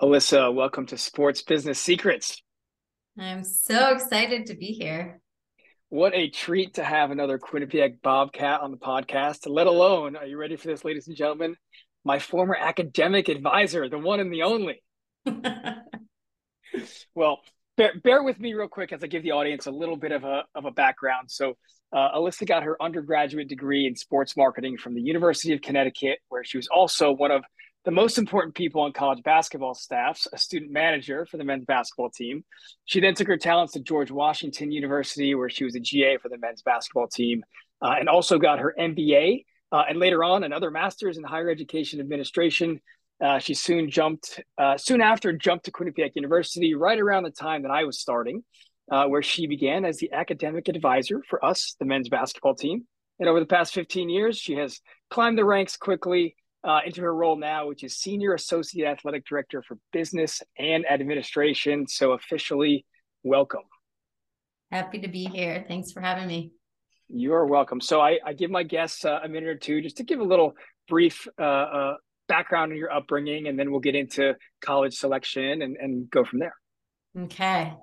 Alyssa, welcome to Sports Business Secrets. I'm so excited to be here. What a treat to have another Quinnipiac Bobcat on the podcast, let alone, are you ready for this, ladies and gentlemen? My former academic advisor, the one and the only. well, bear, bear, with me real quick as I give the audience a little bit of a, of a background. So, uh, Alyssa got her undergraduate degree in sports marketing from the University of Connecticut, where she was also one of the most important people on college basketball staffs, a student manager for the men's basketball team. She then took her talents to George Washington University, where she was a GA for the men's basketball team, uh, and also got her MBA uh, and later on another master's in higher education administration. Uh, she soon jumped, uh, soon after, jumped to Quinnipiac University right around the time that I was starting, uh, where she began as the academic advisor for us, the men's basketball team. And over the past 15 years, she has climbed the ranks quickly uh, into her role now, which is Senior Associate Athletic Director for Business and Administration. So, officially, welcome. Happy to be here. Thanks for having me. You are welcome. So, I, I give my guests uh, a minute or two just to give a little brief uh, uh background on your upbringing, and then we'll get into college selection and, and go from there. Okay.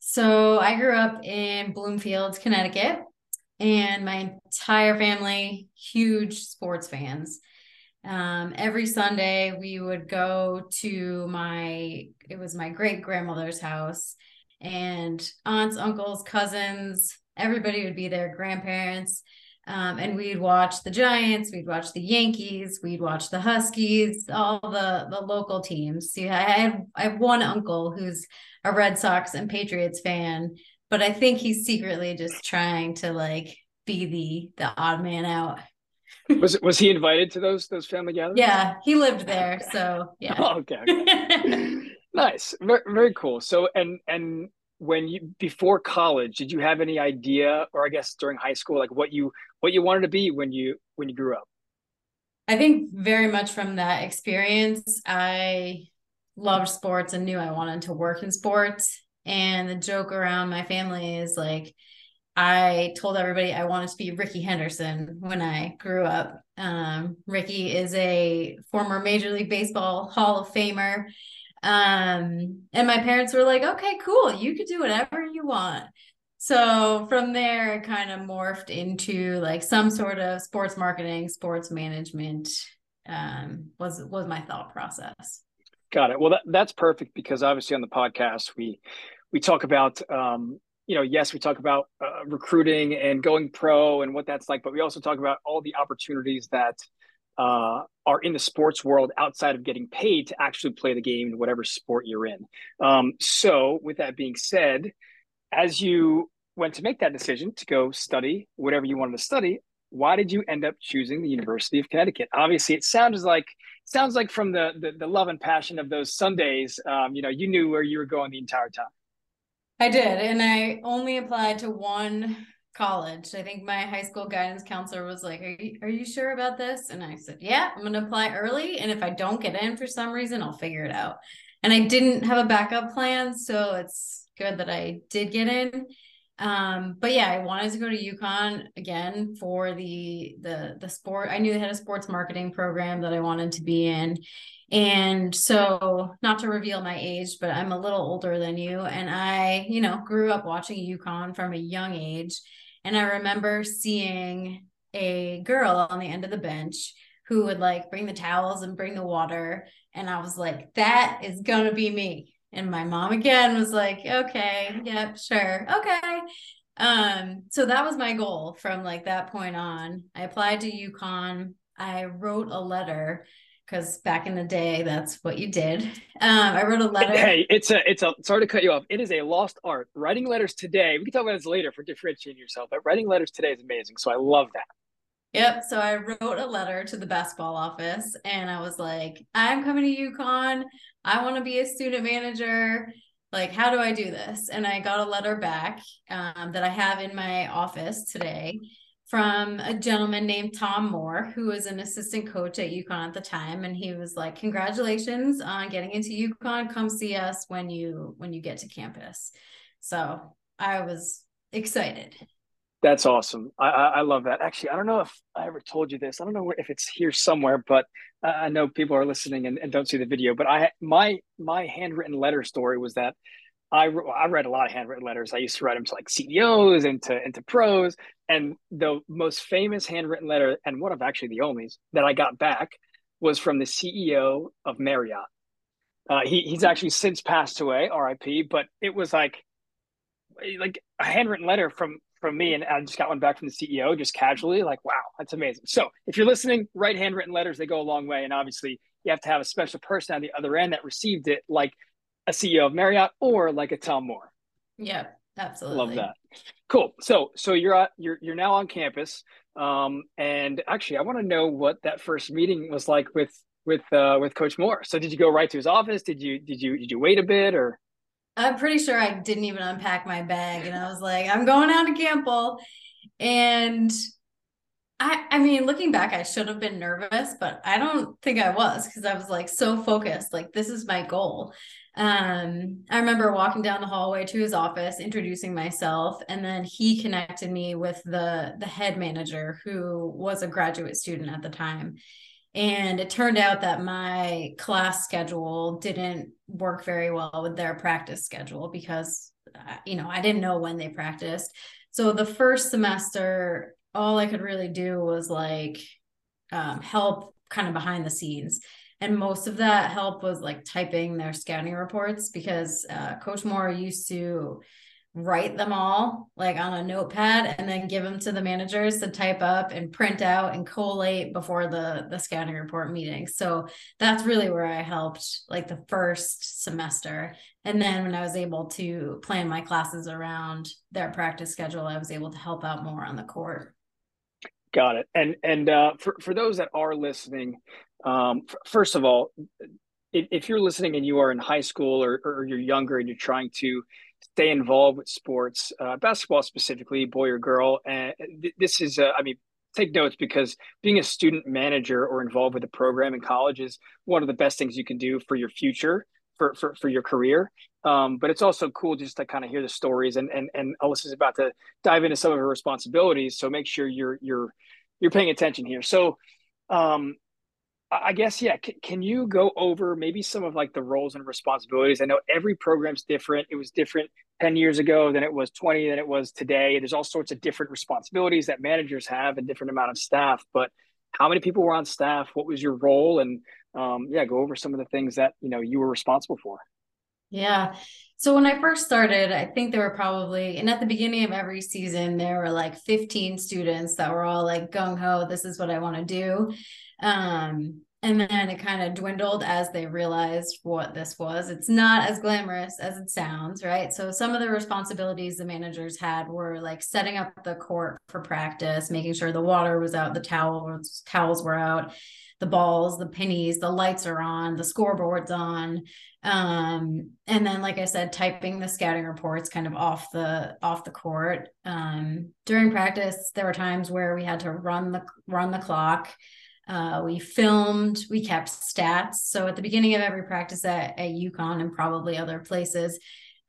So, I grew up in Bloomfield, Connecticut, and my entire family, huge sports fans um, every Sunday we would go to my it was my great grandmother's house and aunts, uncles, cousins, everybody would be there, grandparents. Um, and we'd watch the Giants, we'd watch the Yankees, we'd watch the Huskies, all the the local teams. See, I have I have one uncle who's a Red Sox and Patriots fan, but I think he's secretly just trying to like be the the odd man out was was he invited to those those family gatherings? Yeah, he lived there, so yeah. oh, okay. okay. nice, very, very cool. So, and and when you before college, did you have any idea, or I guess during high school, like what you what you wanted to be when you when you grew up? I think very much from that experience, I loved sports and knew I wanted to work in sports. And the joke around my family is like, I told everybody I wanted to be Rickey Henderson when I grew up. Um, Rickey is a former Major League Baseball Hall of Famer. Um, and my parents were like, okay, cool, you could do whatever you want. So from there, it kind of morphed into like some sort of sports marketing, sports management um, was was my thought process. Got it. Well, that, that's perfect because obviously on the podcast we we talk about um, you know, yes, we talk about uh, recruiting and going pro and what that's like, but we also talk about all the opportunities that uh, are in the sports world outside of getting paid to actually play the game in whatever sport you're in. Um, so, with that being said, as you went to make that decision to go study whatever you wanted to study, why did you end up choosing the University of Connecticut? Obviously, it sounds like sounds like from the the, the love and passion of those Sundays, um, you know, you knew where you were going the entire time. I did. And I only applied to one college. I think my high school guidance counselor was like, Are you, are you sure about this? And I said, Yeah, I'm going to apply early. And if I don't get in for some reason, I'll figure it out. And I didn't have a backup plan. So it's good that I did get in. Um, but yeah, I wanted to go to UConn again for the the the sport. I knew they had a sports marketing program that I wanted to be in. And so, not to reveal my age, but I'm a little older than you. And I, you know, grew up watching UConn from a young age. And I remember seeing a girl on the end of the bench who would like bring the towels and bring the water. And I was like, that is going to be me. And my mom again was like, okay, yep, sure. Okay. Um, so that was my goal from like that point on. I applied to UConn. I wrote a letter because back in the day, that's what you did. Um, I wrote a letter. Hey, it's a, it's a, sorry to cut you off. It is a lost art. Writing letters today, we can talk about this later for differentiating yourself, but writing letters today is amazing. So I love that. Yep. So I wrote a letter to the basketball office and I was like, I'm coming to UConn. I want to be a student manager. Like, how do I do this? And I got a letter back um, that I have in my office today from a gentleman named Tom Moore, who was an assistant coach at UConn at the time. And he was like, Congratulations on getting into UConn. Come see us when you when you get to campus. So I was excited. That's awesome. I, I love that. Actually, I don't know if I ever told you this. I don't know if it's here somewhere, but I know people are listening and, and don't see the video. But I my my handwritten letter story was that I I read a lot of handwritten letters. I used to write them to like CEOs and to into pros. And the most famous handwritten letter, and one of actually the only that I got back, was from the CEO of Marriott. Uh, he he's actually since passed away, R.I.P. But it was like like a handwritten letter from from me, and I just got one back from the CEO, just casually. Like, wow, that's amazing. So if you're listening, write handwritten letters; they go a long way. And obviously, you have to have a special person on the other end that received it, like a CEO of Marriott or like a Tom Moore. Yeah, absolutely. Love that. Cool. So so you're at, you're you're now on campus, um, and actually, I want to know what that first meeting was like with with uh, with Coach Moore. So did you go right to his office? Did you did you did you wait a bit or? I'm pretty sure I didn't even unpack my bag, and I was like, I'm going out to Gampel, and I I mean, looking back, I should have been nervous, but I don't think I was because I was like so focused. Like this is my goal. Um, I remember walking down the hallway to his office, introducing myself, and then he connected me with the the head manager who was a graduate student at the time. And it turned out that my class schedule didn't work very well with their practice schedule because, uh, you know, I didn't know when they practiced. So the first semester, all I could really do was like um, help kind of behind the scenes. And most of that help was like typing their scouting reports because uh, Coach Moore used to write them all like on a notepad and then give them to the managers to type up and print out and collate before the the scouting report meeting. So that's really where i helped like the first semester. And then when i was able to plan my classes around their practice schedule i was able to help out more on the court. Got it. And and uh, for, for those that are listening um, f- first of all if, if you're listening and you are in high school or, or you're younger and you're trying to stay involved with sports, uh, basketball specifically, boy or girl. And th- this is, uh, I mean, take notes because being a student manager or involved with a program in college is one of the best things you can do for your future, for for, for your career. Um, but it's also cool just to kind of hear the stories and and and Alyssa's about to dive into some of her responsibilities. So make sure you're you're you're paying attention here. So um, I guess yeah. C- can you go over maybe some of like the roles and responsibilities? I know every program's different. It was different ten years ago than it was twenty than it was today. There's all sorts of different responsibilities that managers have and different amount of staff. But how many people were on staff? What was your role? And um, yeah, go over some of the things that you know you were responsible for. Yeah. So when I first started, I think there were probably, and at the beginning of every season, there were like 15 students that were all like gung ho, this is what I want to do. Um, and then it kind of dwindled as they realized what this was. It's not as glamorous as it sounds, right? So some of the responsibilities the managers had were like setting up the court for practice, making sure the water was out, the towels towels were out, the balls, the pennies, the lights are on, the scoreboard's on. Um, and then like I said, typing the scouting reports kind of off the off the court. Um, during practice, there were times where we had to run the run the clock uh, we filmed, we kept stats. So at the beginning of every practice at, at UConn and probably other places,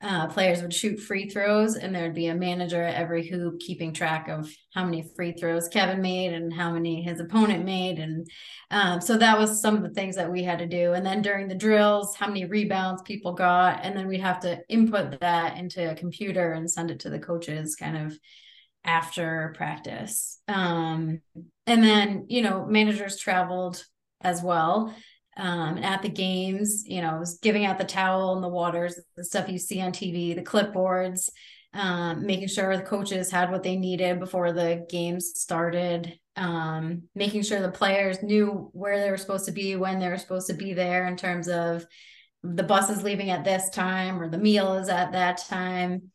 uh, players would shoot free throws, and there'd be a manager at every hoop keeping track of how many free throws Kevin made and how many his opponent made. And um, so that was some of the things that we had to do. And then during the drills, how many rebounds people got. And then we'd have to input that into a computer and send it to the coaches kind of after practice. Um, and then, you know, managers traveled as well. Um, at the games, you know, was giving out the towel and the waters, the stuff you see on TV, the clipboards, um, making sure the coaches had what they needed before the games started, um, making sure the players knew where they were supposed to be, when they were supposed to be there in terms of the bus is leaving at this time or the meal is at that time.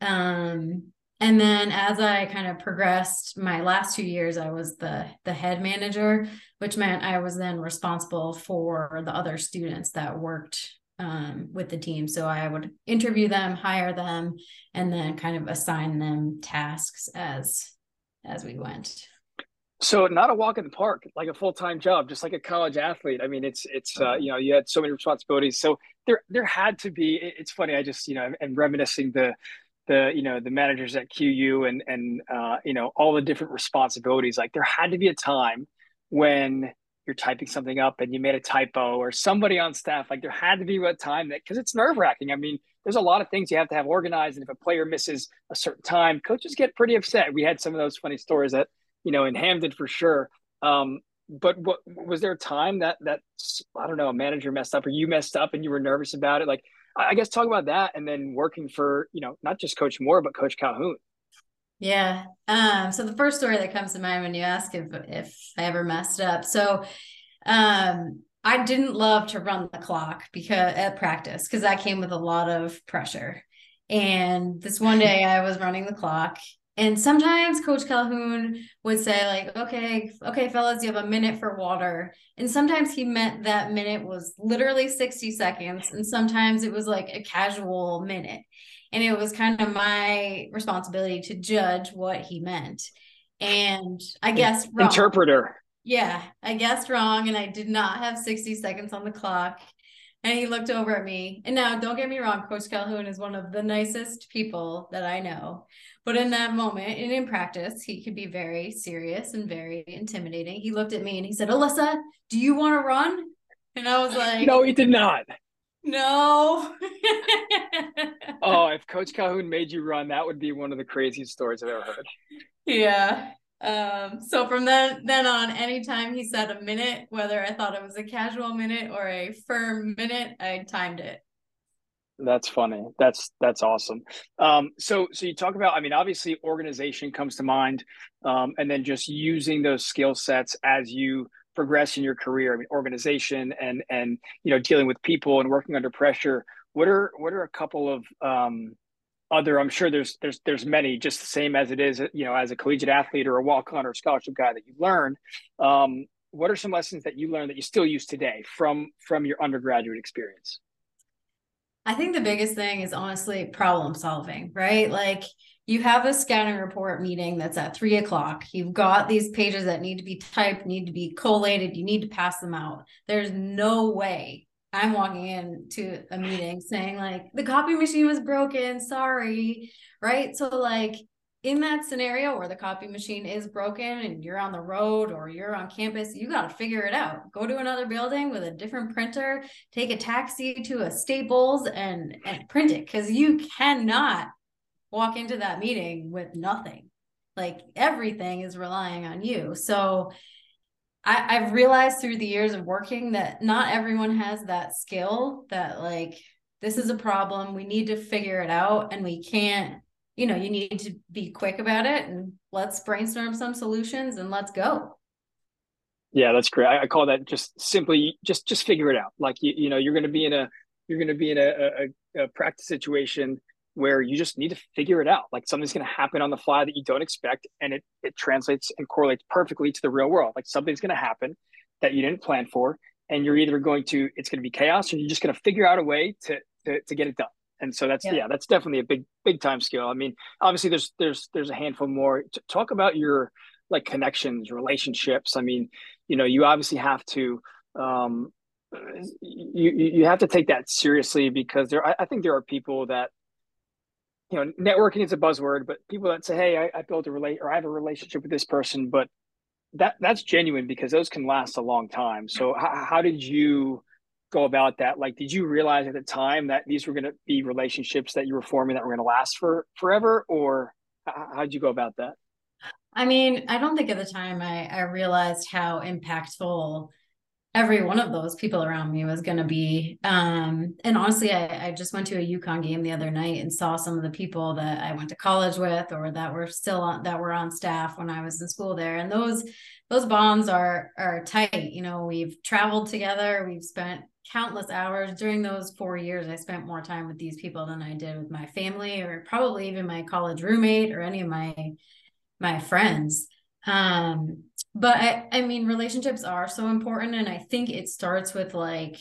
Um, and then as i kind of progressed my last two years i was the the head manager which meant i was then responsible for the other students that worked um, with the team. So i would interview them hire them and then kind of assign them tasks as as we went. So not a walk in the park like a full-time job just like a college athlete. I mean it's it's uh, you know you had so many responsibilities. So there there had to be it's funny i just you know i'm reminiscing the the you know the managers at QU and and uh, you know all the different responsibilities. Like there had to be a time when you're typing something up and you made a typo or somebody on staff like there had to be a time that because it's nerve wracking. I mean, there's a lot of things you have to have organized, and if a player misses a certain time, coaches get pretty upset. We had some of those funny stories that you know in Hamden for sure. Um, but what was there a time that that I don't know a manager messed up or you messed up and you were nervous about it? Like I guess talk about that and then working for you know not just Coach Moore but Coach Calhoun. Yeah. Um, so the first story that comes to mind when you ask if if I ever messed up. So um I didn't love to run the clock because at practice because that came with a lot of pressure. And this one day I was running the clock and sometimes Coach Calhoun would say, like, okay, okay, fellas, you have a minute for water. And sometimes he meant that minute was literally 60 seconds. And sometimes it was like a casual minute. And it was kind of my responsibility to judge what he meant. And I guess wrong. interpreter. Yeah, I guessed wrong. And I did not have 60 seconds on the clock. And he looked over at me. And now, don't get me wrong, Coach Calhoun is one of the nicest people that I know. But in that moment and in practice, he could be very serious and very intimidating. He looked at me and he said, Alyssa, do you want to run? And I was like, No, he did not. No. oh, if Coach Calhoun made you run, that would be one of the craziest stories I've ever heard. Yeah. Um, so from then then on, anytime he said a minute, whether I thought it was a casual minute or a firm minute, I timed it. That's funny. That's that's awesome. Um, so so you talk about, I mean, obviously organization comes to mind, um, and then just using those skill sets as you progress in your career. I mean, organization and and you know dealing with people and working under pressure. What are what are a couple of um, other? I'm sure there's there's there's many just the same as it is you know as a collegiate athlete or a walk on or scholarship guy that you learned. Um, what are some lessons that you learned that you still use today from from your undergraduate experience? I think the biggest thing is honestly problem solving, right? Like you have a scouting report meeting that's at three o'clock. You've got these pages that need to be typed, need to be collated. You need to pass them out. There's no way I'm walking in to a meeting saying, like, the copy machine was broken. Sorry. Right. So, like, in that scenario where the copy machine is broken and you're on the road or you're on campus, you got to figure it out. Go to another building with a different printer, take a taxi to a Staples and and print it cuz you cannot walk into that meeting with nothing. Like everything is relying on you. So I, I've realized through the years of working that not everyone has that skill that like this is a problem. We need to figure it out and we can't you know, you need to be quick about it and let's brainstorm some solutions and let's go. Yeah, that's great. I, call that just simply just just figure it out. Like you, you know, you're going to be in a you're going to be in a, a, a practice situation where you just need to figure it out. Like something's going to happen on the fly that you don't expect, and it it translates and correlates perfectly to the real world. Like something's going to happen that you didn't plan for, and you're either going to it's going to be chaos, or you're just going to figure out a way to to, to get it done and so that's yeah. yeah. that's definitely a big big time skill i mean obviously there's there's there's a handful more talk about your like connections relationships i mean you know you obviously have to um you you have to take that seriously because there I, think there are people that you know networking is a buzzword but people that say hey I, I built a relate or i have a relationship with this person but that that's genuine because those can last a long time so how, how did you go about that? Like, did you realize at the time that these were going to be relationships that you were forming that were going to last for forever, or how did you go about that? I mean, I don't think at the time I, I realized how impactful every one of those people around me was going to be. Um, and honestly, I, I just went to a UConn game the other night and saw some of the people that I went to college with or that were still on, that were on staff when I was in school there. And those, those bonds are, are tight. You know, we've traveled together, we've spent countless hours. During those four years i spent more time with these people than i did with my family or probably even my college roommate or any of my my friends. Um but i i mean relationships are so important and i think it starts with like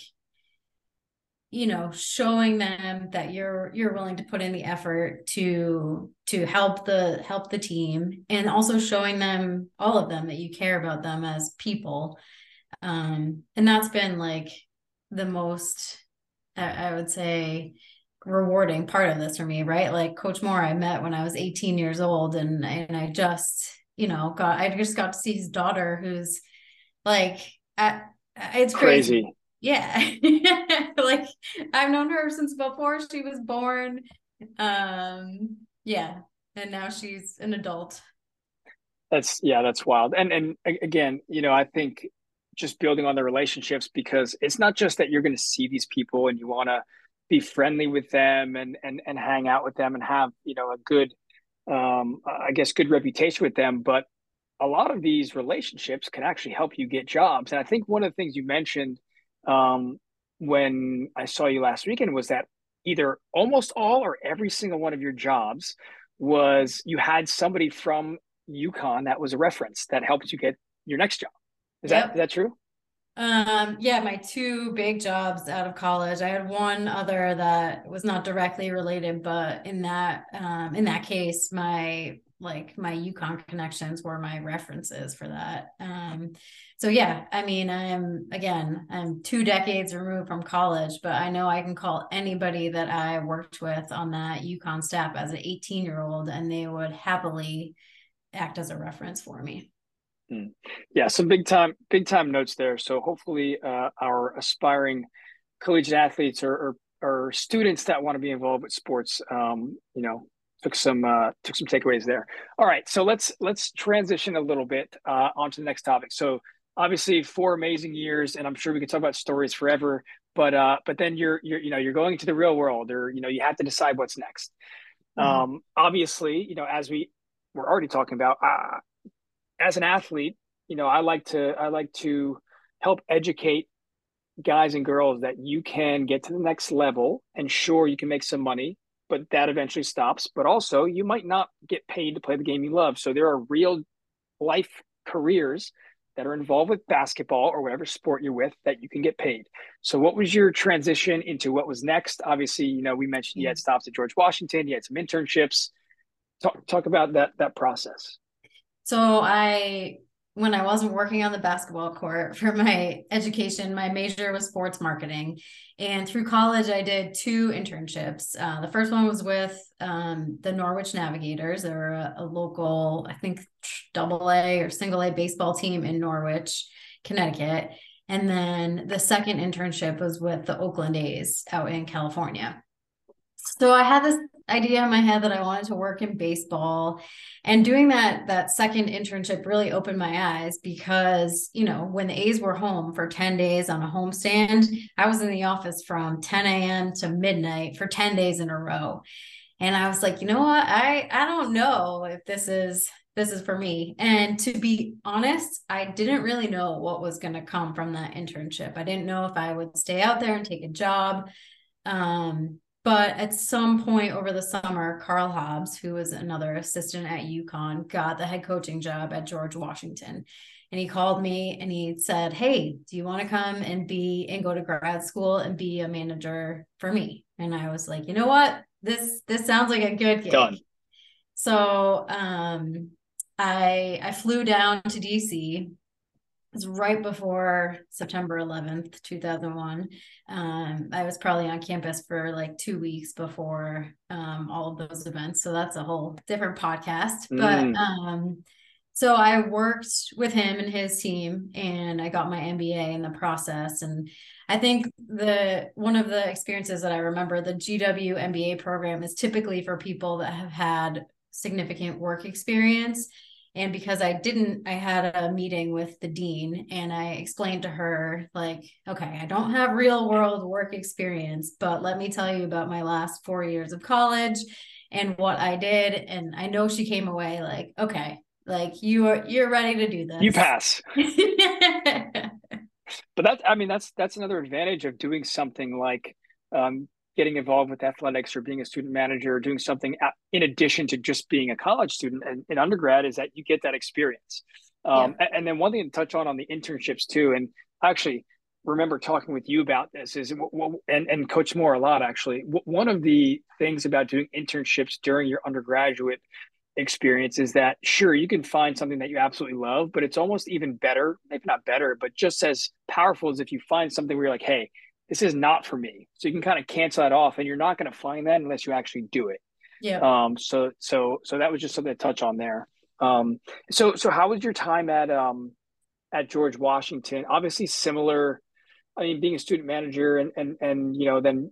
you know showing them that you're you're willing to put in the effort to to help the help the team and also showing them all of them that you care about them as people. Um and that's been like the most I would say rewarding part of this for me, right? Like Coach Moore, I met when I was 18 years old, and and I just, you know, got I just got to see his daughter, who's like, at, it's crazy. crazy. Yeah, like I've known her since before she was born. Um, yeah, and now she's an adult. That's yeah, that's wild. And and again, you know, I think just building on the relationships because it's not just that you're going to see these people and you want to be friendly with them and and and hang out with them and have you know a good um i guess good reputation with them but a lot of these relationships can actually help you get jobs. And i think one of the things you mentioned um when i saw you last weekend was that either almost all or every single one of your jobs was you had somebody from UConn that was a reference that helped you get your next job is yep. that is that true um, yeah, my two big jobs out of college. I had one other that was not directly related, but in that um, in that case, my like my UConn connections were my references for that. Um, so yeah, I mean, I'm again, I'm two decades removed from college, but I know I can call anybody that I worked with on that UConn staff as an 18 year old, and they would happily act as a reference for me. Mm. Yeah, some big time, big time notes there. So hopefully, uh, our aspiring collegiate athletes or, or, or students that want to be involved with sports, um, you know, took some uh, took some takeaways there. All right, so let's let's transition a little bit uh, onto the next topic. So obviously, four amazing years, and I'm sure we could talk about stories forever. But uh, but then you're you're you know you're going into the real world, or you know you have to decide what's next. Mm-hmm. Um, obviously, you know as we we're already talking about, uh, as an athlete, you know, I like to I like to help educate guys and girls that you can get to the next level and sure you can make some money, but that eventually stops. But also you might not get paid to play the game you love. So there are real life careers that are involved with basketball or whatever sport you're with that you can get paid. So what was your transition into what was next? Obviously, you know, we mentioned you had mm-hmm. stops at George Washington, you had some internships. Talk talk about that that process. So I when I wasn't working on the basketball court for my education, my major was sports marketing. And through college, I did two internships. Uh, the first one was with um, the Norwich Navigators. They're a, a, local, I think, double A or single A baseball team in Norwich, Connecticut. And then the second internship was with the Oakland A's out in California. So I had this idea in my head that I wanted to work in baseball. And doing that that second internship really opened my eyes because you know when the A's were home for 10 days on a homestand I was in the office from 10 a.m. to midnight for 10 days in a row. And I was like you know what? I I don't know if this is this is for me. And to be honest I didn't really know what was going to come from that internship. I didn't know if I would stay out there and take a job. Um but at some point over the summer, Karl Hobbs, who was another assistant at UConn, got the head coaching job at George Washington. And he called me and he said, Hey, do you want to come and be and go to grad school and be a manager for me? And I was like, you know what? This this sounds like a good gig. Done. So um I I flew down to DC was right before September 11th, 2001. Um, I was probably on campus for like two weeks before um, all of those events. So that's a whole different podcast. Mm. But um, so I worked with him and his team, and I got my MBA in the process. And I think the one of the experiences that I remember, the GW MBA program is typically for people that have had significant work experience and because i didn't i had a meeting with the dean and i explained to her like okay i don't have real world work experience but let me tell you about my last four years of college and what i did. And i know she came away like okay like you are you're ready to do this. You pass. But that's i mean that's that's another advantage of doing something like um, getting involved with athletics or being a student manager or doing something in addition to just being a college student and in undergrad is that you get that experience. Um, yeah. And then one thing to touch on on the internships too, and I actually remember talking with you about this is and, and coach Moore a lot actually one of the things about doing internships during your undergraduate experience is that sure you can find something that you absolutely love but it's almost even better maybe not better but just as powerful as if you find something where you're like hey this is not for me. So you can kind of cancel that off, and you're not going to find that unless you actually do it. Yeah. Um. So so so that was just something to touch on there. Um. So so how was your time at um at George Washington? Obviously similar. I mean, being a student manager and and and you know then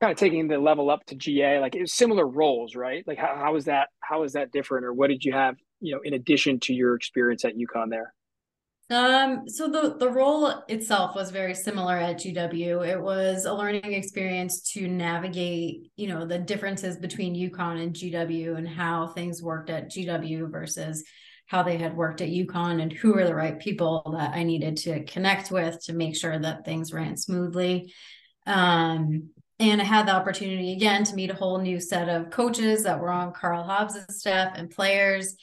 kind of taking the level up to GA, like it was similar roles, right? Like how how was that how was that different, or what did you have you know in addition to your experience at UConn there? Um, so the the role itself was very similar at GW. It was a learning experience to navigate, you know, the differences between UConn and GW and how things worked at GW versus how they had worked at UConn and who were the right people that I needed to connect with to make sure that things ran smoothly. Um, and I had the opportunity again to meet a whole new set of coaches that were on Karl Hobbs' staff and players.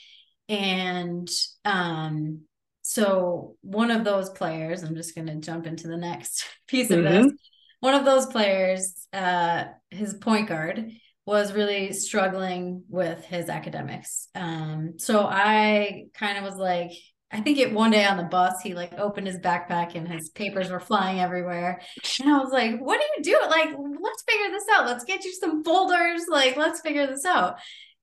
And um, so one of those players, I'm just going to jump into the next piece of mm-hmm. this. One of those players, uh, his point guard, was really struggling with his academics. Um, so I kind of was like, I think it one day on the bus, he like opened his backpack and his papers were flying everywhere. And I was like, what are you doing? Like, let's figure this out. Let's get you some folders. Like, let's figure this out.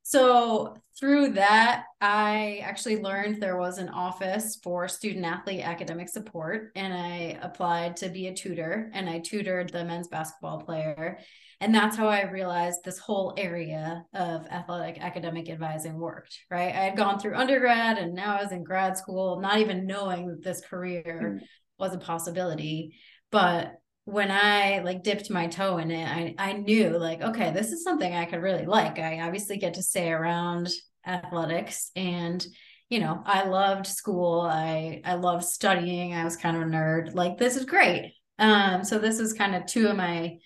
So through that, I actually learned there was an office for student athlete academic support, and I applied to be a tutor, and I tutored the men's basketball player. And that's how I realized this whole area of athletic academic advising worked, right? I had gone through undergrad and now I was in grad school, not even knowing that this career mm. was a possibility. But when I like dipped my toe in it, I, I knew like, okay, this is something I could really like. I obviously get to stay around athletics and you know, I loved school. I I loved studying. I was kind of a nerd. Like this is great. Um, so this is kind of two of my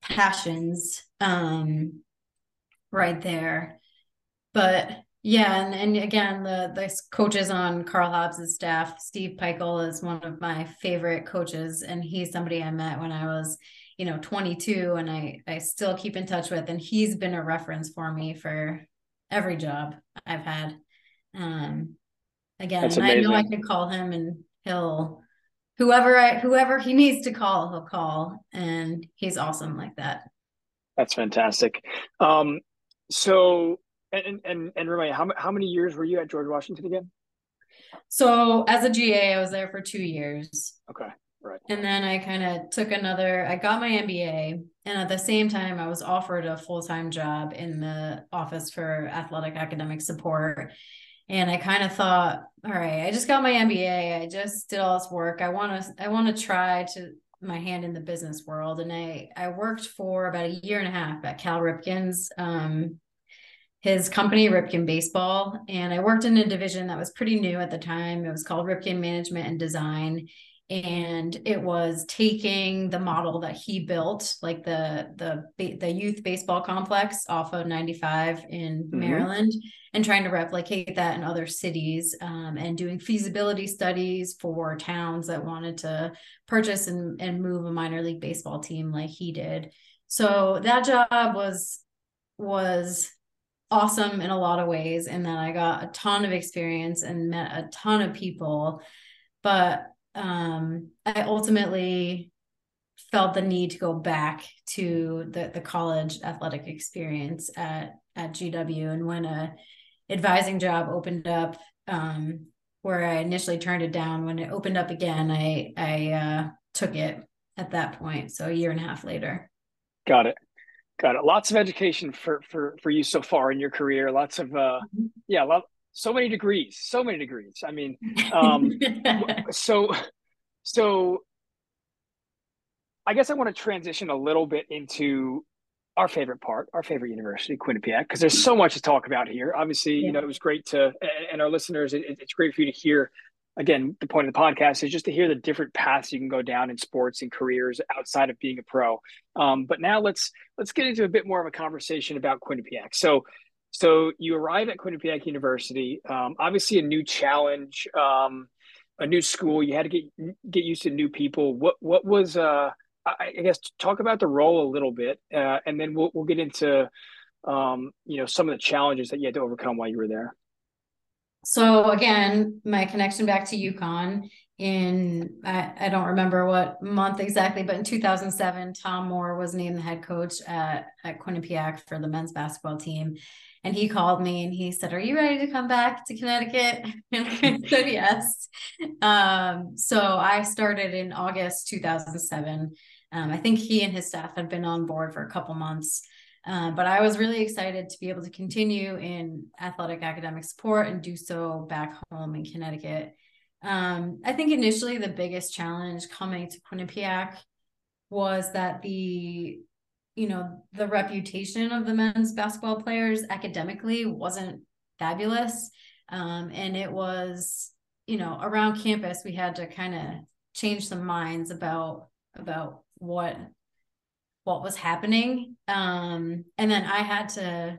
passions um right there. But yeah, and, and again, the the coaches on Karl Hobbs' staff, Steve Pikiell is one of my favorite coaches, and he's somebody I met when I was, you know, 22, and I I still keep in touch with, and he's been a reference for me for every job I've had. Um, again, I know I can call him, and he'll whoever I whoever he needs to call, he'll call, and he's awesome like that. That's fantastic. Um, so and and and remind how how many years were you at George Washington again? So as a GA, I was there for two years. Okay. Right. And then I kind of took another, I got my MBA. And at the same time, I was offered a full time job in the Office for Athletic Academic Support. And I kind of thought, all right, I just got my MBA. I just did all this work. I want to, I want to try to my hand in the business world. And I, I worked for about a year and a half at Cal Ripken's um, his company, Ripken Baseball. And I worked in a division that was pretty new at the time. It was called Ripken Management and Design. And it was taking the model that he built, like the the the youth baseball complex off of 95 in mm-hmm. Maryland, and trying to replicate that in other cities, um, and doing feasibility studies for towns that wanted to purchase and, and move a minor league baseball team like he did. So that job was was awesome in a lot of ways and then I got a ton of experience and met a ton of people. But um, I ultimately felt the need to go back to the the college athletic experience at at GW and when a advising job opened up um, where I initially turned it down when it opened up again I I uh, took it at that point. So a year and a half later. Got it Got it. Lots of education for for for you so far in your career. Lots of uh, mm-hmm. yeah, lot, so many degrees, so many degrees. I mean, um, so so. I guess I want to transition a little bit into our favorite part, our favorite university, Quinnipiac, because there's so much to talk about here. Obviously, yeah. you know, it was great to, and our listeners, it, it's great for you to hear again, the point of the podcast is just to hear the different paths you can go down in sports and careers outside of being a pro. Um, but now let's let's get into a bit more of a conversation about Quinnipiac. So, so you arrive at Quinnipiac University, um, obviously a new challenge, um, a new school. You had to get get used to new people. What what was uh, I, I guess talk about the role a little bit, uh, and then we'll we'll get into um, you know some of the challenges that you had to overcome while you were there. So again, my connection back to UConn in I, I don't remember what month exactly, but in 2007, Tom Moore was named the head coach at, at Quinnipiac for the men's basketball team. And he called me and he said, Are you ready to come back to Connecticut? And I said, Yes. Um, so I started in August 2007. Um, I think he and his staff had been on board for a couple months. Uh, but I was really excited to be able to continue in athletic academic support and do so back home in Connecticut. Um, I think initially the biggest challenge coming to Quinnipiac was that the you know the reputation of the men's basketball players academically wasn't fabulous um, and it was you know around campus we had to kind of change some minds about about what what was happening. Um, and then i had to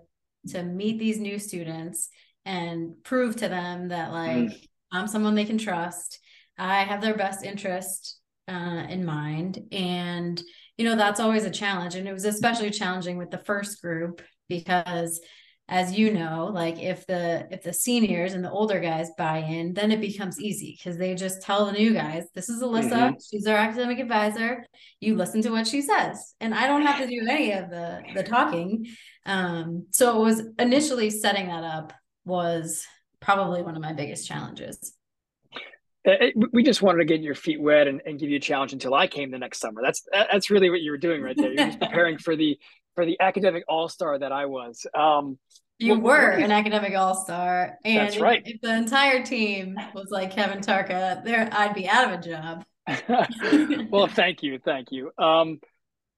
to meet these new students and prove to them that like mm. i'm someone they can trust. I have their best interest uh, in mind. And you know that's always a challenge. And it was especially challenging with the first group because as you know like if the if the seniors and the older guys buy in then it becomes easy because they just tell the new guys this is alyssa mm-hmm. she's our academic advisor you listen to what she says and i don't have to do any of the the talking um so it was initially setting that up was probably one of my biggest challenges uh, we just wanted to get your feet wet and, and, give you a challenge until I came the next summer. That's that's really what you were doing right there. You're just preparing for the for the academic all star that I was. Um, you were an academic all star, and that's right. If, if, the entire team was like Kevin Tarka, there I'd be out of a job. well, thank you, thank you. Um,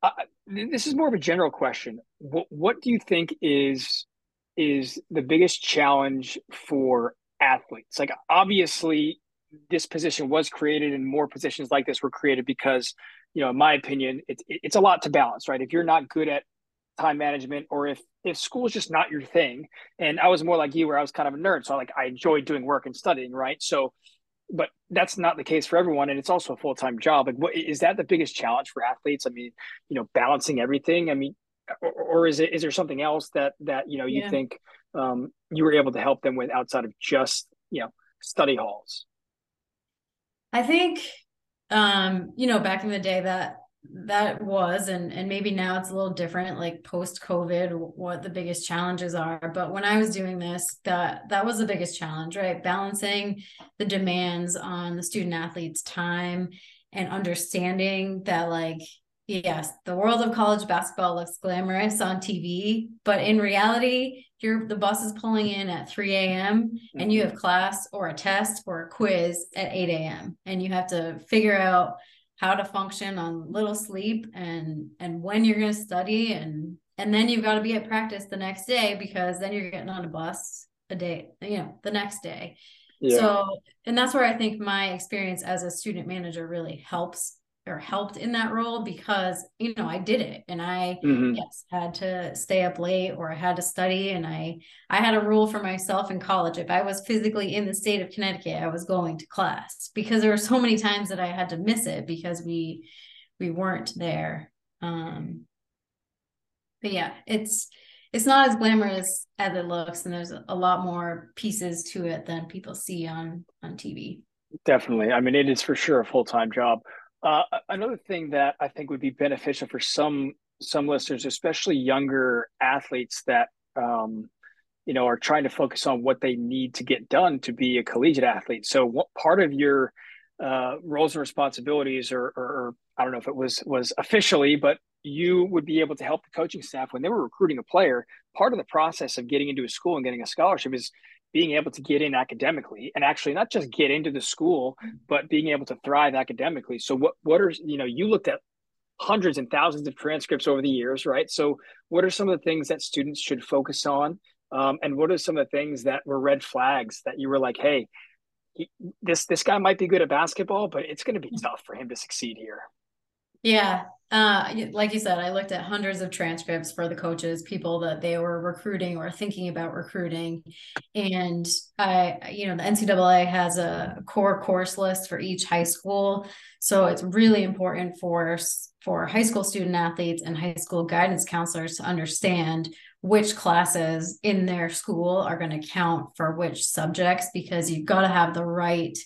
uh, this is more of a general question. What, what do you think is is the biggest challenge for athletes? Like, obviously, this position was created and more positions like this were created because you know in my opinion it's it's a lot to balance right if you're not good at time management or if if school is just not your thing. And i was more like you where i was kind of a nerd. So I, like i enjoyed doing work and studying right? So but that's not the case for everyone. And it's also a full-time job. Like what is that the biggest challenge for athletes? I mean you know balancing everything? I mean or, or is it is there something else that that you know you yeah. think um, you were able to help them with outside of just you know study halls? I think um, you know, back in the day that that was and and maybe now it's a little different like post covid what the biggest challenges are but when i was doing this that that was the biggest challenge right balancing the demands on the student athletes time and understanding that like yes the world of college basketball looks glamorous on tv but in reality you're the bus is pulling in at 3 a.m. Mm-hmm. and you have class or a test or a quiz at 8 a.m. and you have to figure out how to function on little sleep and and when you're going to study and and then you've got to be at practice the next day because then you're getting on a bus a day you know the next day yeah. so and that's where i think my experience as a student manager really helps or helped in that role because you know I did it and I mm-hmm. yes had to stay up late or I had to study and I I had a rule for myself in college. If I was physically in the state of Connecticut I was going to class because there were so many times that I had to miss it because we we weren't there. Um but yeah it's it's not as glamorous as it looks and there's a lot more pieces to it than people see on on TV definitely. I mean it is for sure a full-time job uh, another thing that I think would be beneficial for some some listeners, especially younger athletes that um, you know are trying to focus on what they need to get done to be a collegiate athlete. So, what part of your uh, roles and responsibilities, or, or, or I don't know if it was was officially, but you would be able to help the coaching staff when they were recruiting a player. Part of the process of getting into a school and getting a scholarship is being able to get in academically and actually not just get into the school but being able to thrive academically. So what what are you know you looked at hundreds and thousands of transcripts over the years right? So what are some of the things that students should focus on? Um, and what are some of the things that were red flags that you were like hey he, this this guy might be good at basketball but it's going to be tough for him to succeed here. Yeah uh, like you said, I looked at hundreds of transcripts for the coaches, people that they were recruiting or thinking about recruiting. And I, you know, the NCAA has a core course list for each high school. So it's really important for, for high school student athletes and high school guidance counselors to understand which classes in their school are going to count for which subjects because you've got to have the right,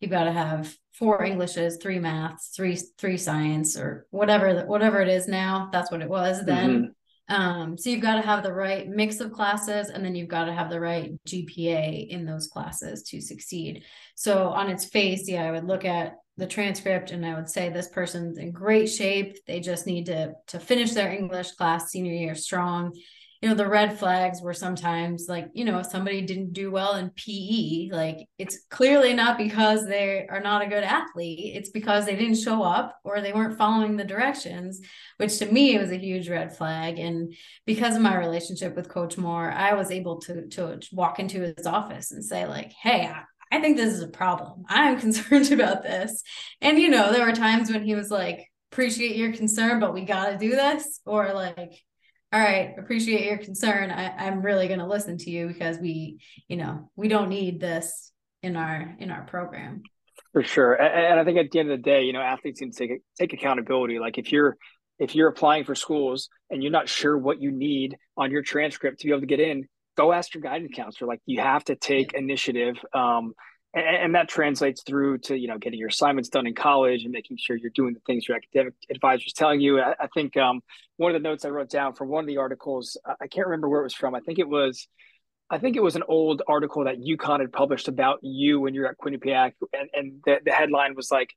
you've got to have four Englishes, three maths, three three science, or whatever whatever it is now. That's what it was then. Mm-hmm. Um, so you've got to have the right mix of classes, and then you've got to have the right GPA in those classes to succeed. So on its face, yeah, I would look at the transcript and I would say this person's in great shape. They just need to to finish their English class senior year strong you know the red flags were sometimes like you know if somebody didn't do well in pe like it's clearly not because they are not a good athlete it's because they didn't show up or they weren't following the directions which to me was a huge red flag and because of my relationship with coach moore i was able to to walk into his office and say like hey I think this is a problem. I'm concerned about this. And, you know, there were times when he was like, appreciate your concern, but we got to do this. Or like, all right, appreciate your concern. I, I'm really going to listen to you because we, you know, we don't need this in our in our program. For sure, and, and I think at the end of the day, you know, athletes need to take take accountability. Like if you're if you're applying for schools and you're not sure what you need on your transcript to be able to get in, go ask your guidance counselor. Like you have to take initiative. Um, and, and, that translates through to you know getting your assignments done in college and making sure you're doing the things your academic advisors telling you. I, I think um, one of the notes I wrote down from one of the articles, I can't remember where it was from. I think it was. I think it was an old article that UConn had published about you when you're at Quinnipiac, and, and the, the headline was like,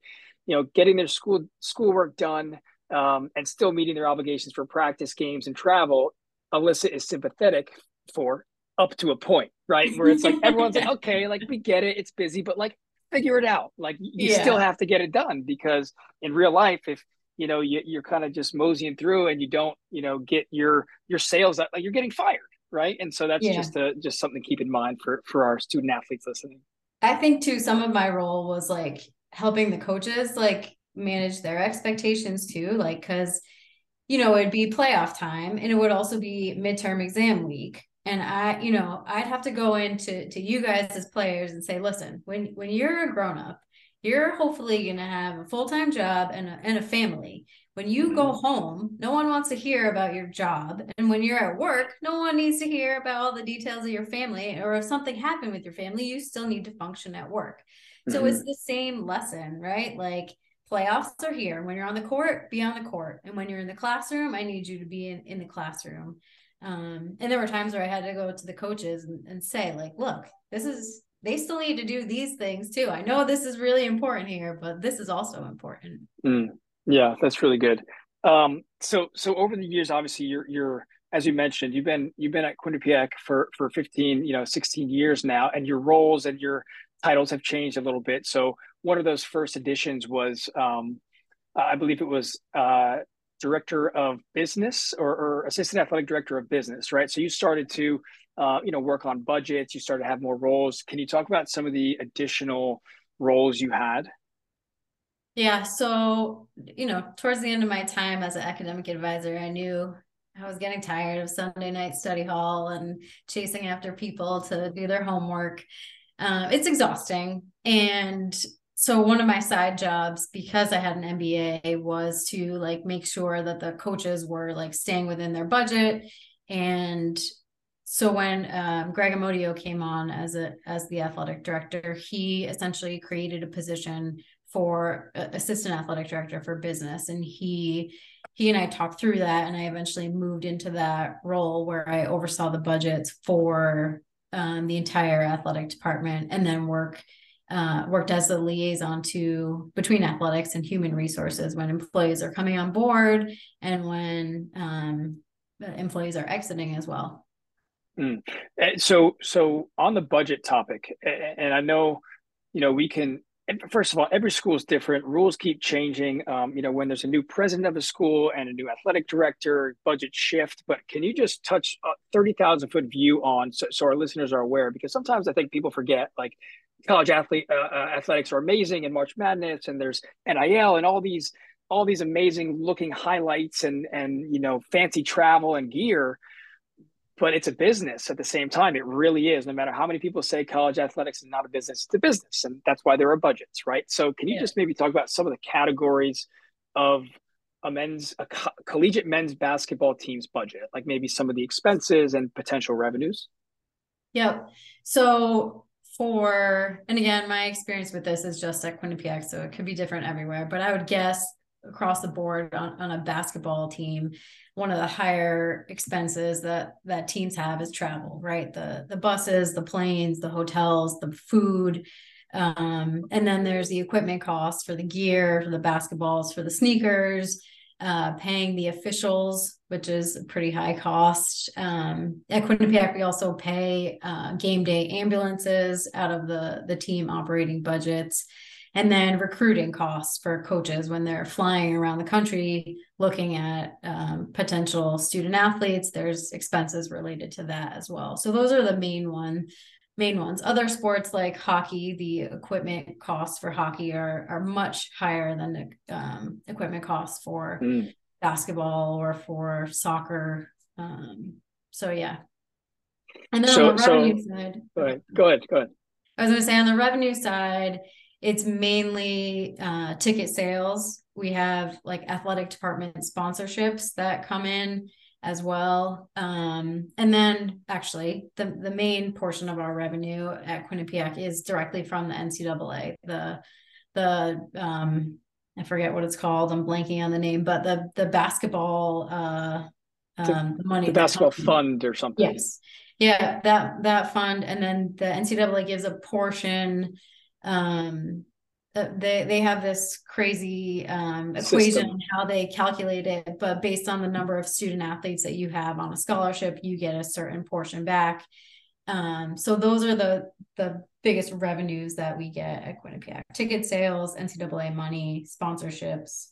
you know, getting their school schoolwork done um, and still meeting their obligations for practice, games, and travel. Alyssa is sympathetic for up to a point, right? Where it's like everyone's like, okay, like we get it, it's busy, but like figure it out. Like you yeah. still have to get it done because in real life, if you know you, you're kind of just moseying through and you don't, you know, get your your sales, like you're getting fired, right? And so that's yeah. just a just something to keep in mind for for our student athletes listening. I think too, some of my role was like helping the coaches like manage their expectations too, like because you know it'd be playoff time and it would also be midterm exam week and i you know i'd have to go into to you guys as players and say listen when when you're a grown up you're hopefully going to have a full-time job and a, and a family. When you mm-hmm. go home no one wants to hear about your job. And when you're at work no one needs to hear about all the details of your family or if something happened with your family you still need to function at work. Mm-hmm. so it's the same lesson right? Like playoffs are here. When you're on the court be on the court. And when you're in the classroom i need you to be in, in the classroom um, and there were times where I had to go to the coaches and, and say, like, look, this is they still need to do these things too. I know this is really important here, but this is also important. Mm, yeah, that's really good. Um, so so over the years, obviously, you're you're as you mentioned, you've been you've been at Quinnipiac for for 15, you know, 16 years now, and your roles and your titles have changed a little bit. So one of those first editions was um, I believe it was uh, director of business or, or, assistant athletic director of business, right? So you started to, uh, you know, work on budgets. You started to have more roles. Can you talk about some of the additional roles you had? Yeah. So, you know, towards the end of my time as an academic advisor, I knew I was getting tired of Sunday night study hall and chasing after people to do their homework. Um, it's exhausting. And so one of my side jobs because i had an mba was to like make sure that the coaches were like staying within their budget. And so when um, greg amodio came on as a as the athletic director he essentially created a position for uh, assistant athletic director for business. And he he and i talked through that and i eventually moved into that role where i oversaw the budgets for um, the entire athletic department and then work uh, worked as a liaison to between athletics and human resources when employees are coming on board and when um, employees are exiting as well. Mm. So, so on the budget topic, and I know, you know, we can. First of all, every school is different. Rules keep changing. Um, you know, when there's a new president of a school and a new athletic director, budget shift. But can you just touch a thirty thousand foot view on so, so our listeners are aware? Because sometimes I think people forget, like college athlete uh, uh, athletics are amazing and March Madness, and there's NIL and all these all these amazing looking highlights and and you know fancy travel and gear. But it's a business at the same time. It really is. No matter how many people say college athletics is not a business, it's a business, and that's why there are budgets, right? So, can you yeah. just maybe talk about some of the categories of a men's a co- collegiate men's basketball team's budget, like maybe some of the expenses and potential revenues? Yep. So for, and again, my experience with this is just at Quinnipiac, so it could be different everywhere, but I would guess across the board on, on a basketball team, one of the higher expenses that that teams have is travel, right? The the buses, the planes, the hotels, the food, um, and then there's the equipment costs for the gear, for the basketballs, for the sneakers, uh, paying the officials, which is a pretty high cost. Um, at Quinnipiac, we also pay uh, game day ambulances out of the the team operating budgets, and then recruiting costs for coaches when they're flying around the country looking at um, potential student athletes. There's expenses related to that as well. So those are the main one main ones. Other sports like hockey, the equipment costs for hockey are are much higher than the um, equipment costs for mm. basketball or for soccer. Um, so yeah. And then so, on the revenue so, side, go ahead. Go ahead. Go ahead. I was going to say on the revenue side, it's mainly uh, ticket sales. We have like athletic department sponsorships that come in as well. Um, and then actually the, the main portion of our revenue at Quinnipiac is directly from the NCAA. The the um, I forget what it's called. I'm blanking on the name, but the the basketball uh um the, money the basketball fund or something. Yes. Yeah, that that fund. And then the NCAA gives a portion um they they have this crazy um, equation how they calculate it but based on the number of student athletes that you have on a scholarship you get a certain portion back. Um, so those are the the biggest revenues that we get at Quinnipiac. Ticket sales ncaa money sponsorships.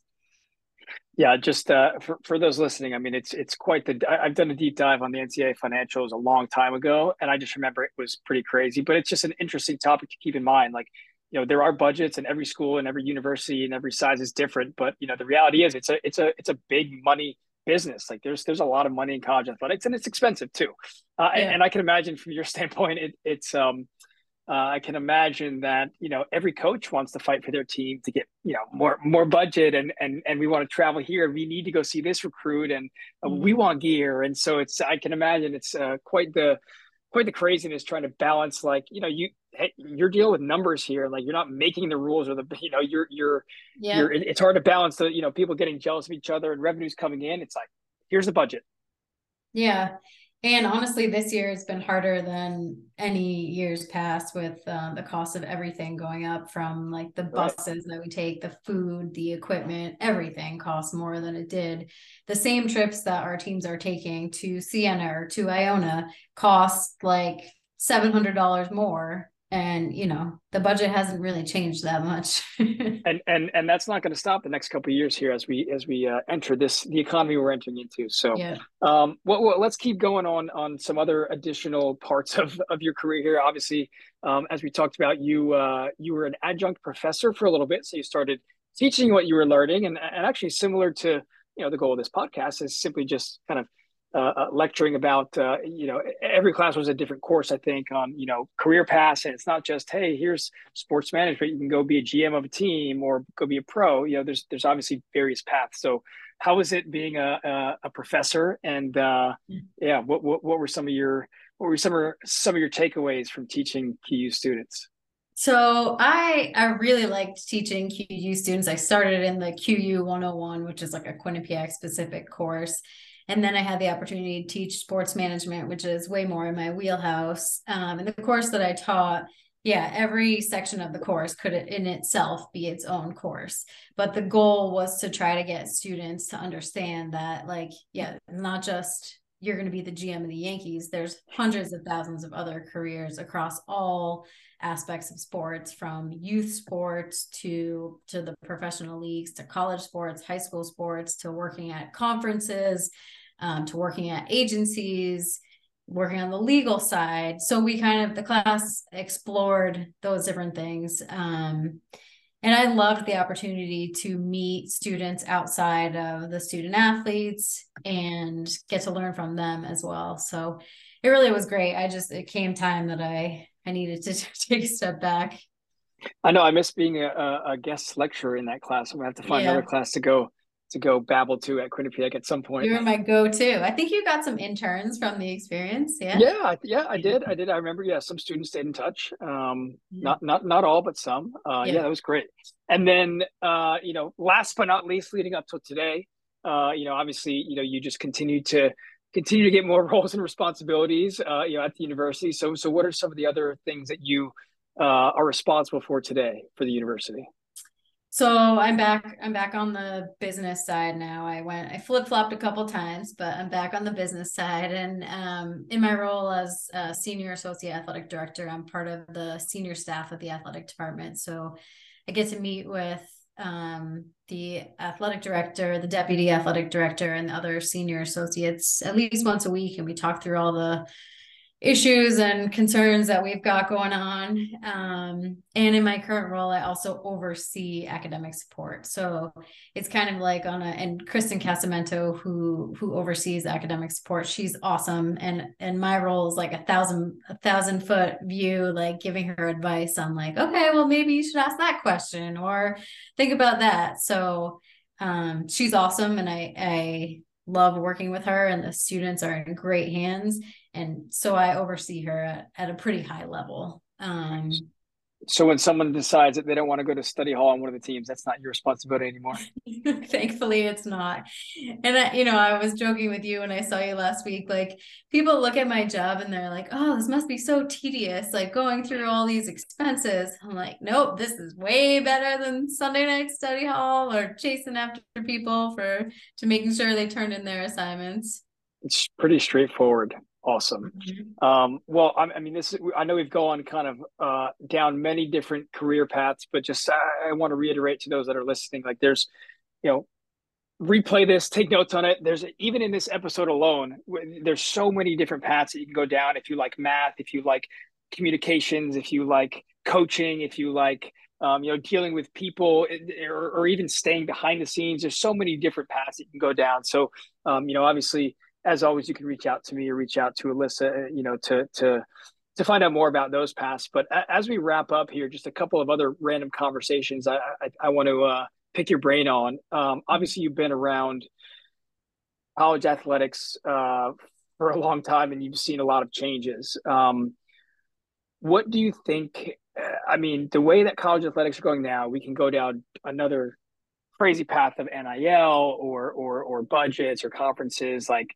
Yeah just uh, for, for those listening i mean it's it's quite the i've done a deep dive on the ncaa financials a long time ago and i just remember it was pretty crazy but it's just an interesting topic to keep in mind. Like you know there are budgets and every school and every university and every size is different but you know the reality is it's a it's a it's a big money business like there's there's a lot of money in college athletics and it's expensive too uh, yeah. and, and, i can imagine from your standpoint it, it's um uh, I can imagine that you know every coach wants to fight for their team to get you know more more budget and and and we want to travel here. We need to go see this recruit and uh, mm-hmm. we want gear. And so it's I can imagine it's uh, quite the quite the craziness trying to balance like you know you you're dealing with numbers here like you're not making the rules or the you know you're you're yeah. you're it's hard to balance the you know people getting jealous of each other and revenues coming in. It's like here's the budget. Yeah and honestly, this year has been harder than any years past with uh, the cost of everything going up from like the buses that we take, the food, the equipment, everything costs more than it did. The same trips that our teams are taking to Siena or to Iona cost like $700 more and you know the budget hasn't really changed that much. And and and that's not going to stop the next couple of years here as we as we uh, enter this the economy we're entering into. So yeah. um well, well, let's keep going on on some other additional parts of of your career here. Obviously um, as we talked about you uh you were an adjunct professor for a little bit. So you started teaching what you were learning. And, and actually similar to you know the goal of this podcast is simply just kind of uh, uh, lecturing about uh, you know every class was a different course i think on you know career paths. And it's not just hey here's sports management. You can go be a gm of a team or go be a pro. You know there's there's obviously various paths. So how was it being a a, a professor? And uh, yeah what, what what were some of your what were some of some of your takeaways from teaching QU students? So I I really liked teaching QU students. I started in the QU 101, which is like a Quinnipiac specific course. And then I had the opportunity to teach sports management, which is way more in my wheelhouse. Um, and the course that I taught, yeah, every section of the course could in itself be its own course. But the goal was to try to get students to understand that, like, yeah, not just you're going to be the GM of the Yankees. There's hundreds of thousands of other careers across all aspects of sports from youth sports to to the professional leagues to college sports high school sports to working at conferences um, to working at agencies, working on the legal side. So we kind of, the class explored those different things. Um, and I loved the opportunity to meet students outside of the student athletes and get to learn from them as well. So it really was great. I just, it came time that I, I needed to take a step back. I know I miss being a, a guest lecturer in that class. I'm gonna have to find yeah. another class to go to go babble to at Quinnipiac at some point. You were my go-to. I think you got some interns from the experience. Yeah. Yeah, yeah, I did. I did. I remember. Yeah, some students stayed in touch. Um, yeah. not not not all, but some. Uh, yeah. yeah, that was great. And then, uh, you know, last but not least, leading up to today, uh, you know, obviously, you know, you just continue to continue to get more roles and responsibilities, uh, you know, at the university. So, so what are some of the other things that you uh, are responsible for today for the university? So I'm back. I'm back on the business side now. I went. I flip flopped a couple times, but I'm back on the business side. And um, in my role as senior associate athletic director, I'm part of the senior staff of the athletic department. So I get to meet with um, the athletic director, the deputy athletic director, and the other senior associates at least once a week, and we talk through all the issues and concerns that we've got going on. Um, and in my current role, I also oversee academic support. So it's kind of like on a and Kristen Casamento, who who oversees academic support, she's awesome. And and my role is like a thousand a thousand foot view, like giving her advice on like, okay, well maybe you should ask that question or think about that. So um, she's awesome, and I I love working with her and the students are in great hands and so i oversee her at, at a pretty high level um, so when someone decides that they don't want to go to study hall on one of the teams, that's not your responsibility anymore. Thankfully, it's not. And I, you know, I was joking with you when I saw you last week. Like people look at my job and they're like, "Oh, this must be so tedious, like going through all these expenses." I'm like, "Nope, this is way better than Sunday night study hall or chasing after people for to making sure they turn in their assignments." It's pretty straightforward. Awesome. Mm-hmm. Um, well, I, I, mean, this I know we've gone kind of uh, down many different career paths, but just I, I want to reiterate to those that are listening, like there's, you know, replay this, take notes on it. There's even in this episode alone, there's so many different paths that you can go down. If you like math, if you like communications, if you like coaching, if you like, um, you know, dealing with people or, or, even staying behind the scenes, there's so many different paths that you can go down. So, um, you know, obviously as always, you can reach out to me or reach out to Alyssa, uh, you know, to to to find out more about those paths. But as we wrap up here, just a couple of other random conversations I I, I want to uh, pick your brain on. Um, obviously, you've been around college athletics uh, for a long time, and you've seen a lot of changes. Um, what do you think? Uh, I mean, the way that college athletics are going now, we can go down another crazy path of NIL or or or budgets or conferences. Like,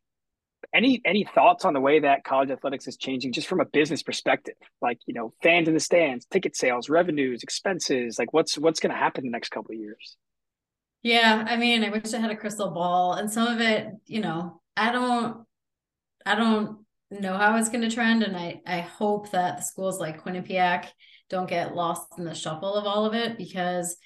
any any thoughts on the way that college athletics is changing just from a business perspective? Like you know fans in the stands ticket sales revenues expenses like what's what's going to happen the next couple of years? Yeah i mean i wish i had a crystal ball and some of it you know i don't i don't know how it's going to trend and i i hope that schools like quinnipiac don't get lost in the shuffle of all of it because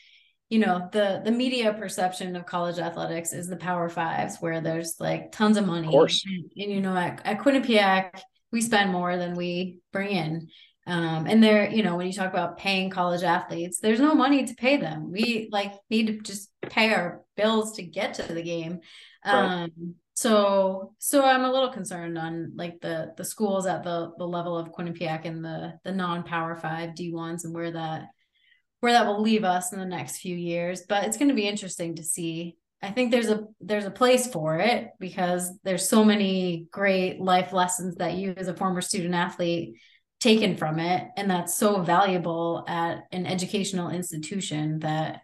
you know the the media perception of college athletics is the power fives where there's like tons of money of course. And, and, you know at, at quinnipiac we spend more than we bring in um, and there you know when you talk about paying college athletes there's no money to pay them we like need to just pay our bills to get to the game right. um, so so i'm a little concerned on like the the schools at the the level of quinnipiac and the the non-power five d1s and where that where that will leave us in the next few years but it's going to be interesting to see. I think there's a there's a place for it because there's so many great life lessons that you as a former student athlete taken from it and that's so valuable at an educational institution that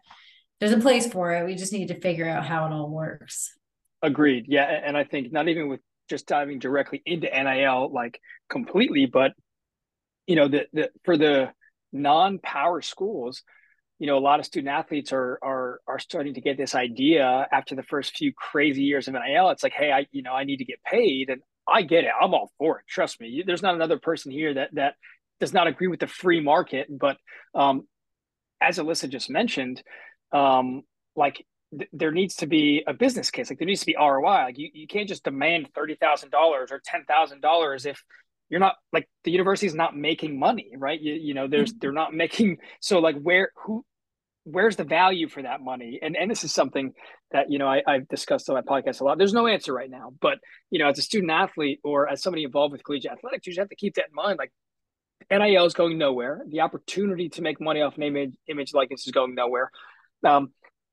there's a place for it. We just need to figure out how it all works. Agreed. Yeah and i think not even with just diving directly into nil like completely but you know the, the for the non-power schools you know a lot of student athletes are are are starting to get this idea after the first few crazy years of NIL it's like hey I you know I need to get paid and I get it. I'm all for it. Trust me. There's not another person here that that does not agree with the free market. But um as Alyssa just mentioned um like th- there needs to be a business case. Like there needs to be ROI like you, you can't just demand $30,000 or $10,000 if you're not like the university is not making money right? You, you know there's they're not making so like where who where's the value for that money? And and this is something that you know I, i've discussed on my podcast a lot. There's no answer right now but you know as a student athlete or as somebody involved with collegiate athletics you just have to keep that in mind like nil is going nowhere. The opportunity to make money off name image, image likeness is going nowhere. Um,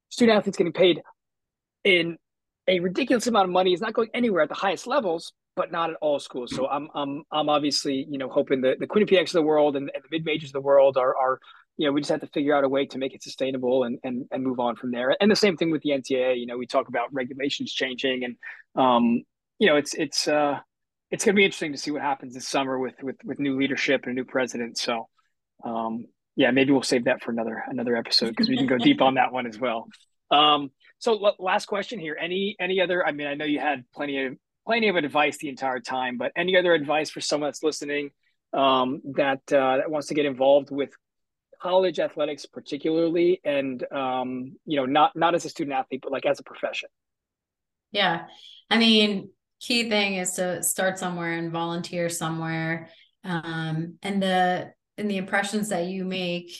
student athletes getting paid in a ridiculous amount of money is not going anywhere at the highest levels, but not at all schools. So I'm I'm I'm obviously you know hoping that the Quinnipiacs of the world and, and the mid majors of the world are are you know we just have to figure out a way to make it sustainable and and and move on from there. And the same thing with the NTA. You know we talk about regulations changing and um you know it's it's uh it's going to be interesting to see what happens this summer with with with new leadership and a new president. So um yeah maybe we'll save that for another another episode because we can go deep on that one as well. Um, so last question here. Any any other? I mean, I know you had plenty of plenty of advice the entire time, but any other advice for someone that's listening um, that uh, that wants to get involved with college athletics, particularly, and um, you know, not not as a student athlete, but like as a profession? Yeah, I mean, key thing is to start somewhere and volunteer somewhere, um, and the and the impressions that you make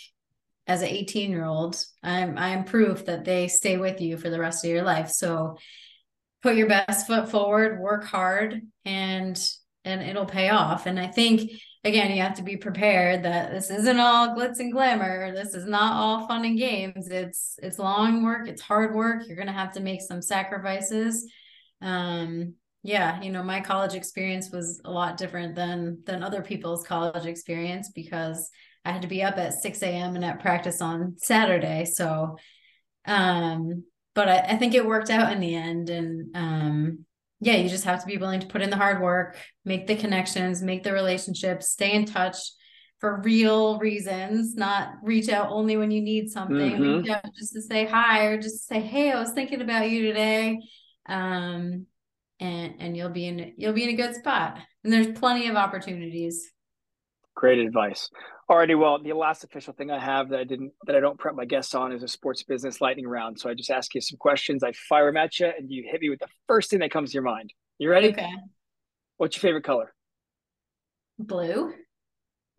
as an 18 year old i'm i'm proof that they stay with you for the rest of your life. So put your best foot forward work hard and and it'll pay off. And i think again you have to be prepared that this isn't all glitz and glamour. This is not all fun and games. It's it's long work. It's hard work. You're going to have to make some sacrifices. Um yeah you know my college experience was a lot different than than other people's college experience because I had to be up at 6 a.m. and at practice on Saturday. So, um, but I, I think it worked out in the end. And um, yeah, you just have to be willing to put in the hard work, make the connections, make the relationships, stay in touch for real reasons, not reach out only when you need something, mm-hmm. reach out just to say hi or just say, Hey, I was thinking about you today. Um, and, and you'll be in, you'll be in a good spot. And there's plenty of opportunities. Great advice. Alrighty, well, the last official thing I have that I didn't that I don't prep my guests on is a sports business lightning round. So I just ask you some questions, I fire them at you, and you hit me with the first thing that comes to your mind. You ready? Okay. What's your favorite color? Blue.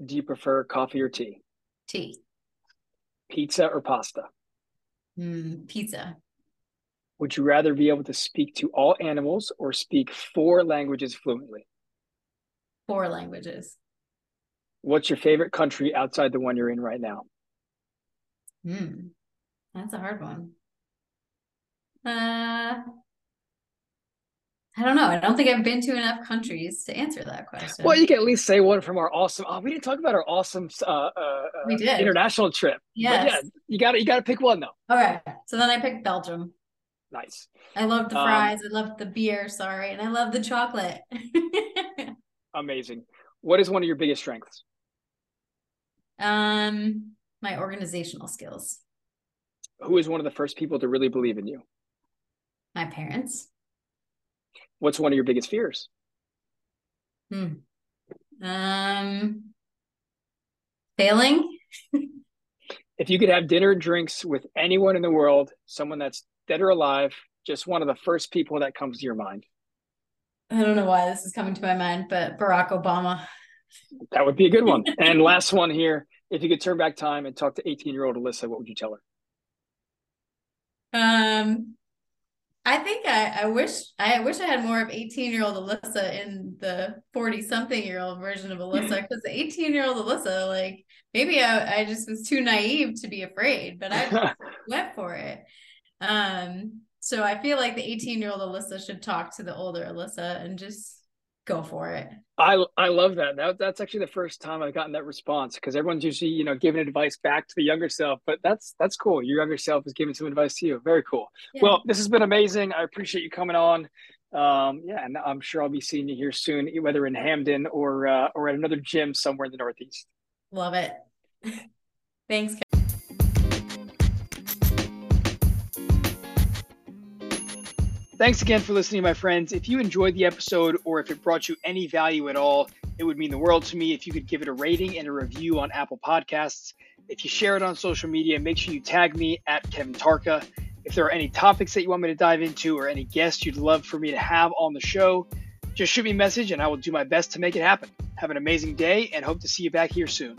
Do you prefer coffee or tea? Tea. Pizza or pasta? Mm, pizza. Would you rather be able to speak to all animals or speak four languages fluently? Four languages. What's your favorite country outside the one you're in right now? Hmm. That's a hard one. Uh I don't know. I don't think I've been to enough countries to answer that question. Well, you can at least say one from our awesome. Oh, we didn't talk about our awesome uh, uh, uh we did. international trip. Yes. yeah, you got to you got to pick one though. All right. So then I picked Belgium. Nice. I love the um, fries. Um, I love the beer. Sorry, and I love the chocolate. amazing. What is one of your biggest strengths? Um, my organizational skills. Who is one of the first people to really believe in you? My parents. What's one of your biggest fears? Hmm. Um, failing. if you could have dinner and drinks with anyone in the world, someone that's dead or alive, just one of the first people that comes to your mind. I don't know why this is coming to my mind, but Barack Obama. That would be a good one. and last one here. If you could turn back time and talk to 18 year old Alyssa, what would you tell her? Um, I think I, I wish I wish I had more of 18 year old Alyssa in the 40 something year old version of Alyssa because the 18 year old Alyssa, like maybe I, I just was too naive to be afraid, but I went for it. Um, so I feel like the 18 year old Alyssa should talk to the older Alyssa and just go for it. I I love that. that that's actually the first time I've gotten that response because everyone's usually you know giving advice back to the younger self, but that's that's cool. Your younger self is giving some advice to you. Very cool. Yeah. Well, this has been amazing. I appreciate you coming on. Um, yeah, and I'm sure I'll be seeing you here soon, whether in Hamden or uh, or at another gym somewhere in the Northeast. Love it. Thanks. Thanks again for listening, my friends. If you enjoyed the episode or if it brought you any value at all, it would mean the world to me if you could give it a rating and a review on Apple Podcasts. If you share it on social media, make sure you tag me at Kevin Tarka. If there are any topics that you want me to dive into or any guests you'd love for me to have on the show, just shoot me a message and I will do my best to make it happen. Have an amazing day and hope to see you back here soon.